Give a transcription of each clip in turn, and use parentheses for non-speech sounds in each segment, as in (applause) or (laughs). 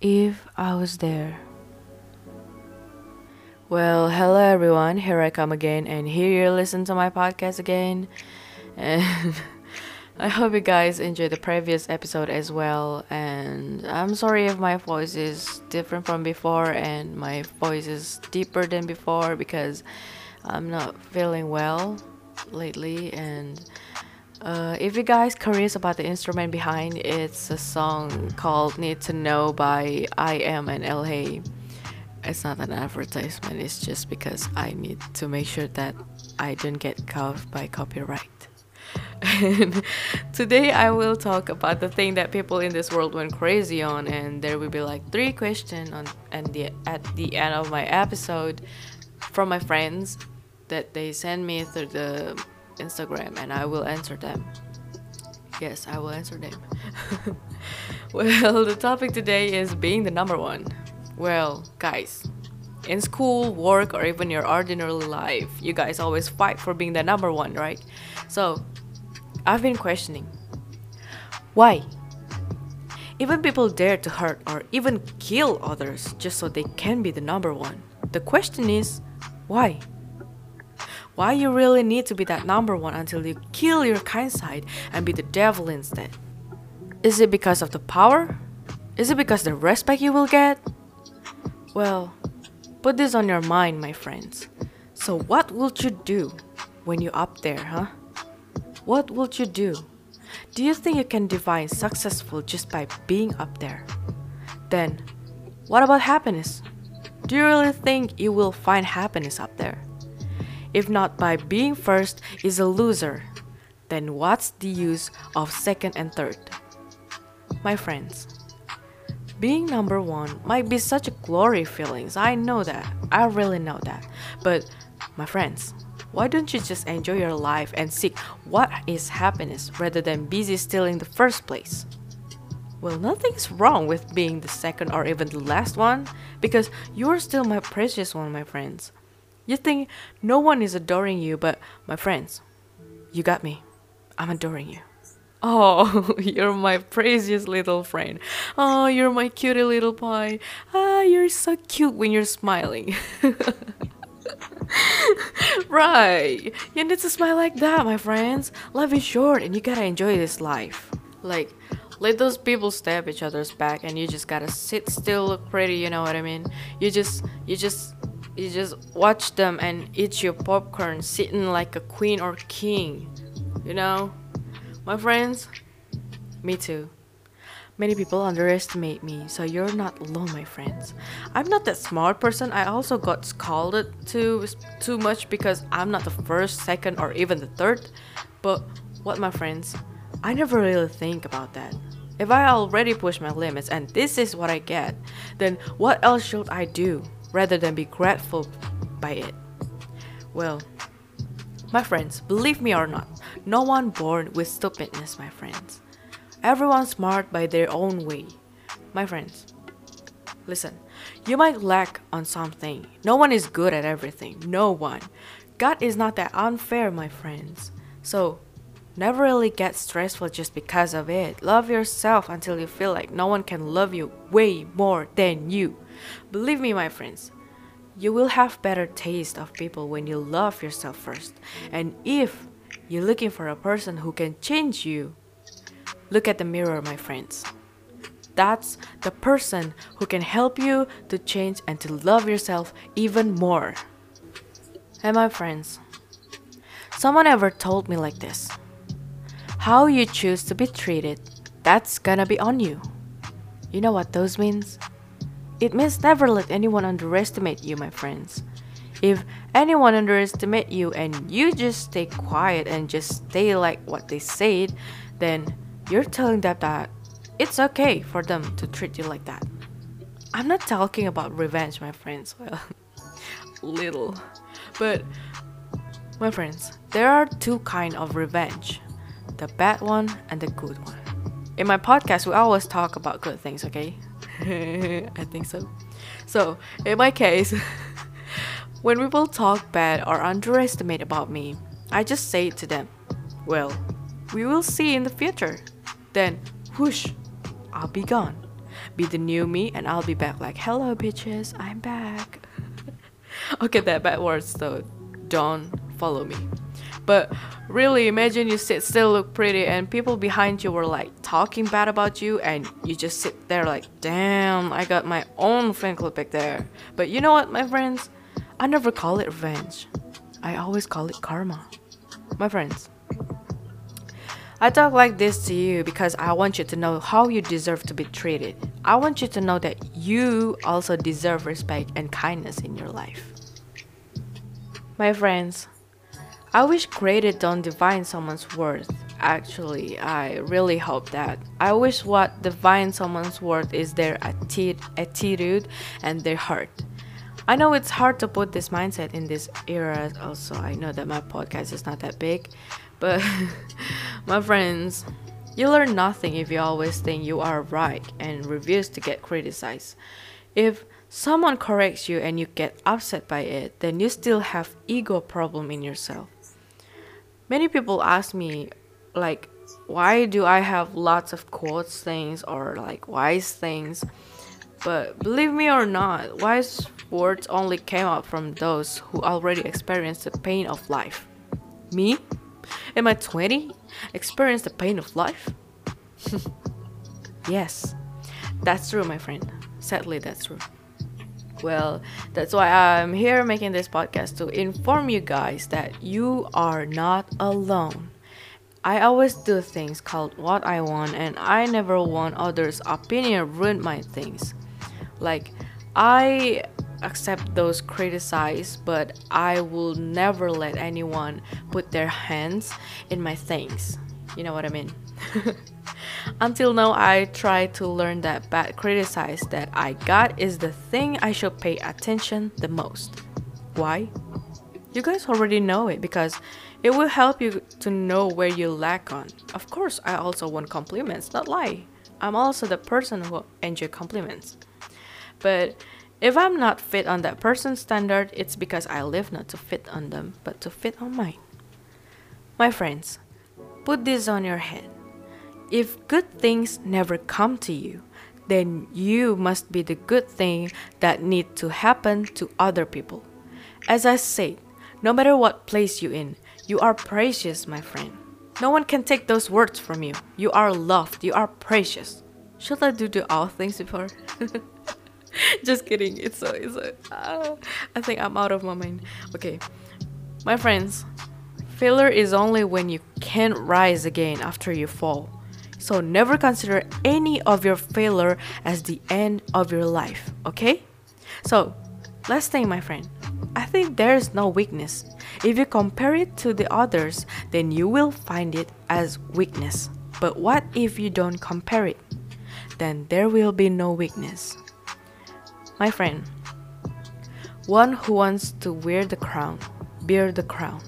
If I was there. Well, hello everyone. Here I come again, and here you listen to my podcast again. And (laughs) I hope you guys enjoyed the previous episode as well. And I'm sorry if my voice is different from before and my voice is deeper than before because I'm not feeling well lately. And uh, if you guys curious about the instrument behind, it's a song called "Need to Know" by I Am and Hey. It's not an advertisement. It's just because I need to make sure that I don't get caught by copyright. And (laughs) today I will talk about the thing that people in this world went crazy on, and there will be like three questions on and the at the end of my episode from my friends that they send me through the Instagram, and I will answer them. Yes, I will answer them. (laughs) well, the topic today is being the number one. Well, guys, in school, work, or even your ordinary life, you guys always fight for being the number one, right? So, I've been questioning why? Even people dare to hurt or even kill others just so they can be the number one. The question is why? Why you really need to be that number one until you kill your kind side and be the devil instead? Is it because of the power? Is it because the respect you will get? Well, put this on your mind, my friends. So, what would you do when you're up there, huh? What would you do? Do you think you can define successful just by being up there? Then, what about happiness? Do you really think you will find happiness up there? If not by being first is a loser, then what's the use of second and third? My friends, being number one might be such a glory feelings. I know that. I really know that. But my friends, why don't you just enjoy your life and seek what is happiness rather than busy still in the first place? Well, nothing's wrong with being the second or even the last one because you're still my precious one, my friends. You think no one is adoring you, but my friends, you got me. I'm adoring you. Oh, (laughs) you're my precious little friend. Oh, you're my cutie little pie. Ah, you're so cute when you're smiling. (laughs) right. You need to smile like that, my friends. Life is short and you gotta enjoy this life. Like, let those people stab each other's back and you just gotta sit still, look pretty, you know what I mean? You just, you just, you just watch them and eat your popcorn sitting like a queen or king, you know? My friends, me too. Many people underestimate me, so you're not alone, my friends. I'm not that smart person. I also got scolded too too much because I'm not the first, second, or even the third. But what, my friends? I never really think about that. If I already push my limits and this is what I get, then what else should I do rather than be grateful by it? Well, my friends, believe me or not, no one born with stupidness, my friends. Everyone smart by their own way. My friends, listen, you might lack on something. No one is good at everything. No one. God is not that unfair, my friends. So, never really get stressful just because of it. Love yourself until you feel like no one can love you way more than you. Believe me, my friends, you will have better taste of people when you love yourself first. And if you're looking for a person who can change you, Look at the mirror, my friends. That's the person who can help you to change and to love yourself even more. And my friends, someone ever told me like this How you choose to be treated, that's gonna be on you. You know what those means? It means never let anyone underestimate you, my friends. If anyone underestimate you and you just stay quiet and just stay like what they said, then you're telling them that it's okay for them to treat you like that. I'm not talking about revenge, my friends. (laughs) Well, little. But my friends, there are two kind of revenge. The bad one and the good one. In my podcast, we always talk about good things, okay? (laughs) I think so. So, in my case, (laughs) when people talk bad or underestimate about me, I just say to them, well, we will see in the future then whoosh, I'll be gone. be the new me and I'll be back like, hello, bitches, I'm back. (laughs) okay, that bad words though. Don't follow me. But really, imagine you sit still, look pretty, and people behind you were like talking bad about you, and you just sit there like, damn, I got my own fan club back there. But you know what, my friends? I never call it revenge. I always call it karma. My friends. I talk like this to you because I want you to know how you deserve to be treated. I want you to know that you also deserve respect and kindness in your life. My friends, I wish graded don't define someone's worth. Actually, I really hope that. I wish what defines someone's worth is their atti- attitude and their heart. I know it's hard to put this mindset in this era, also. I know that my podcast is not that big, but (laughs) my friends, you learn nothing if you always think you are right and refuse to get criticized. If someone corrects you and you get upset by it, then you still have ego problem in yourself many people ask me like why do I have lots of quotes things or like wise things? But believe me or not wise words only came out from those who already experienced the pain of life. Me? In my 20 experienced the pain of life? (laughs) Yes. That's true my friend. Sadly that's true well, that's why I'm here making this podcast to inform you guys that you are not alone. I always do things called what I want, and I never want others' opinion ruin my things. Like, I accept those criticized, but I will never let anyone put their hands in my things. You know what I mean? (laughs) Until now, I try to learn that bad criticize that I got is the thing I should pay attention the most. Why? You guys already know it because it will help you to know where you lack on. Of course, I also want compliments, not lie. I'm also the person who enjoy compliments. But if I'm not fit on that person's standard, it's because I live not to fit on them, but to fit on mine. My friends, put this on your head. If good things never come to you, then you must be the good thing that need to happen to other people. As I said, no matter what place you in, you are precious, my friend. No one can take those words from you. You are loved. You are precious. Should I do the all things before? (laughs) Just kidding. It's so it's so. Uh, I think I'm out of my mind. Okay, my friends, failure is only when you can't rise again after you fall. So never consider any of your failure as the end of your life, okay? So, last thing, my friend. I think there is no weakness. If you compare it to the others, then you will find it as weakness. But what if you don't compare it? Then there will be no weakness. My friend, one who wants to wear the crown, bear the crown.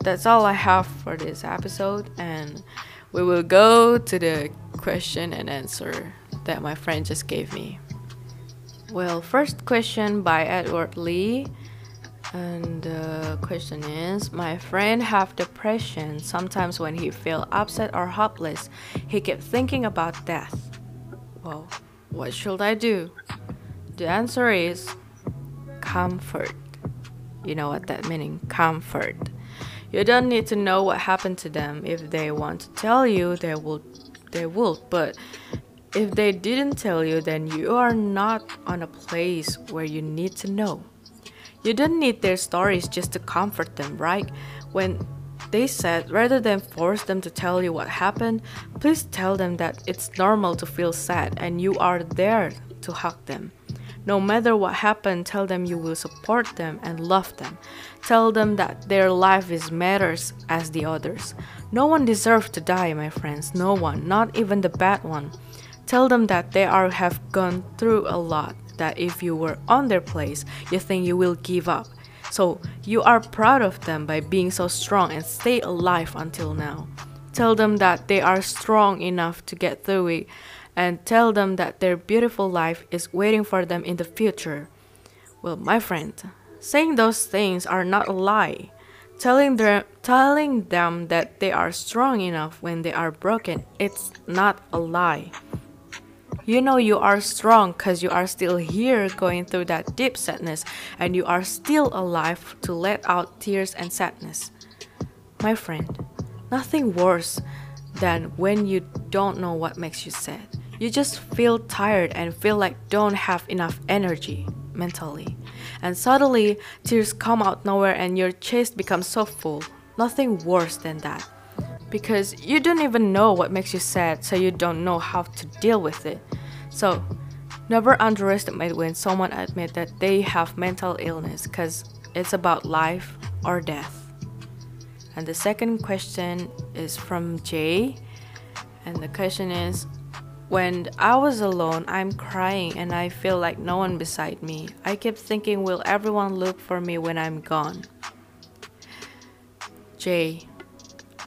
That's all I have for this episode, and we will go to the question and answer that my friend just gave me. Well, first question by Edward Lee. And the question is My friend have depression. Sometimes when he feel upset or hopeless, he keep thinking about death. Well, what should I do? The answer is comfort. You know what that meaning? Comfort. You don't need to know what happened to them. If they want to tell you, they will they will. But if they didn't tell you, then you are not on a place where you need to know. You don't need their stories just to comfort them, right? When they said rather than force them to tell you what happened, please tell them that it's normal to feel sad and you are there to hug them. No matter what happened, tell them you will support them and love them. Tell them that their life is matters as the others. No one deserves to die, my friends. No one, not even the bad one. Tell them that they are have gone through a lot. That if you were on their place, you think you will give up. So you are proud of them by being so strong and stay alive until now. Tell them that they are strong enough to get through it and tell them that their beautiful life is waiting for them in the future. Well, my friend, saying those things are not a lie. Telling them, telling them that they are strong enough when they are broken, it's not a lie. You know you are strong because you are still here going through that deep sadness and you are still alive to let out tears and sadness. My friend, nothing worse than when you don't know what makes you sad. You just feel tired and feel like don't have enough energy mentally. And suddenly tears come out nowhere and your chest becomes so full. Nothing worse than that. Because you don't even know what makes you sad, so you don't know how to deal with it. So, never underestimate when someone admit that they have mental illness because it's about life or death. And the second question is from Jay. And the question is When I was alone, I'm crying and I feel like no one beside me. I keep thinking, will everyone look for me when I'm gone? Jay,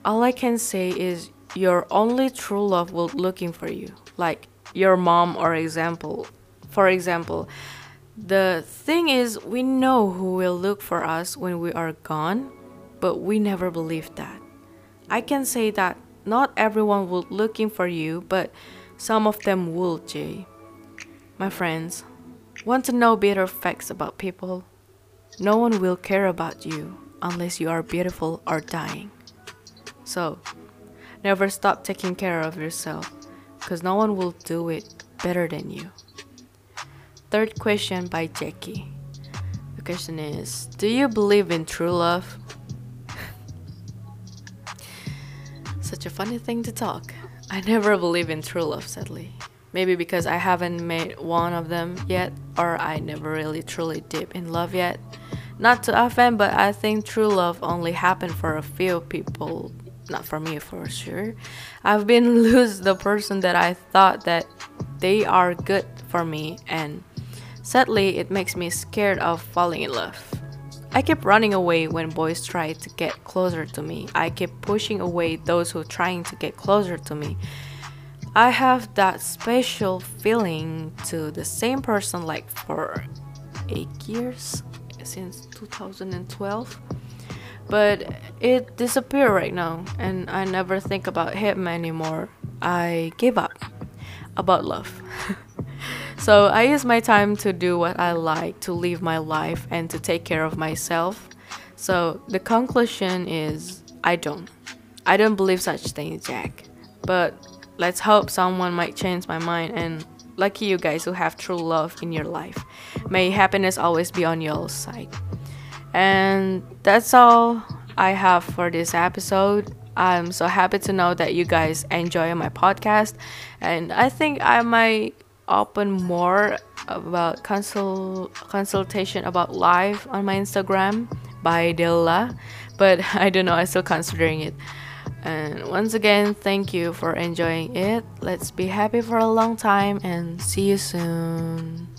all I can say is your only true love will looking for you. Like your mom or example. For example, the thing is we know who will look for us when we are gone, but we never believe that. I can say that not everyone will looking for you, but some of them will, Jay. My friends, want to know better facts about people? No one will care about you unless you are beautiful or dying. So, never stop taking care of yourself because no one will do it better than you. Third question by Jackie. The question is Do you believe in true love? (laughs) Such a funny thing to talk. I never believe in true love, sadly. Maybe because I haven't met one of them yet, or I never really truly deep in love yet. Not to offend, but I think true love only happened for a few people, not for me for sure. I've been (laughs) lose the person that I thought that they are good for me, and sadly, it makes me scared of falling in love. I keep running away when boys try to get closer to me. I keep pushing away those who are trying to get closer to me. I have that special feeling to the same person like for 8 years since 2012 but it disappeared right now and I never think about him anymore. I gave up about love. (laughs) So I use my time to do what I like, to live my life, and to take care of myself. So the conclusion is I don't. I don't believe such things, Jack. But let's hope someone might change my mind and lucky you guys who have true love in your life. May happiness always be on your side. And that's all I have for this episode. I'm so happy to know that you guys enjoy my podcast and I think I might open more about consult consultation about life on my Instagram by Della, but (laughs) I don't know. I'm still considering it. And once again, thank you for enjoying it. Let's be happy for a long time and see you soon.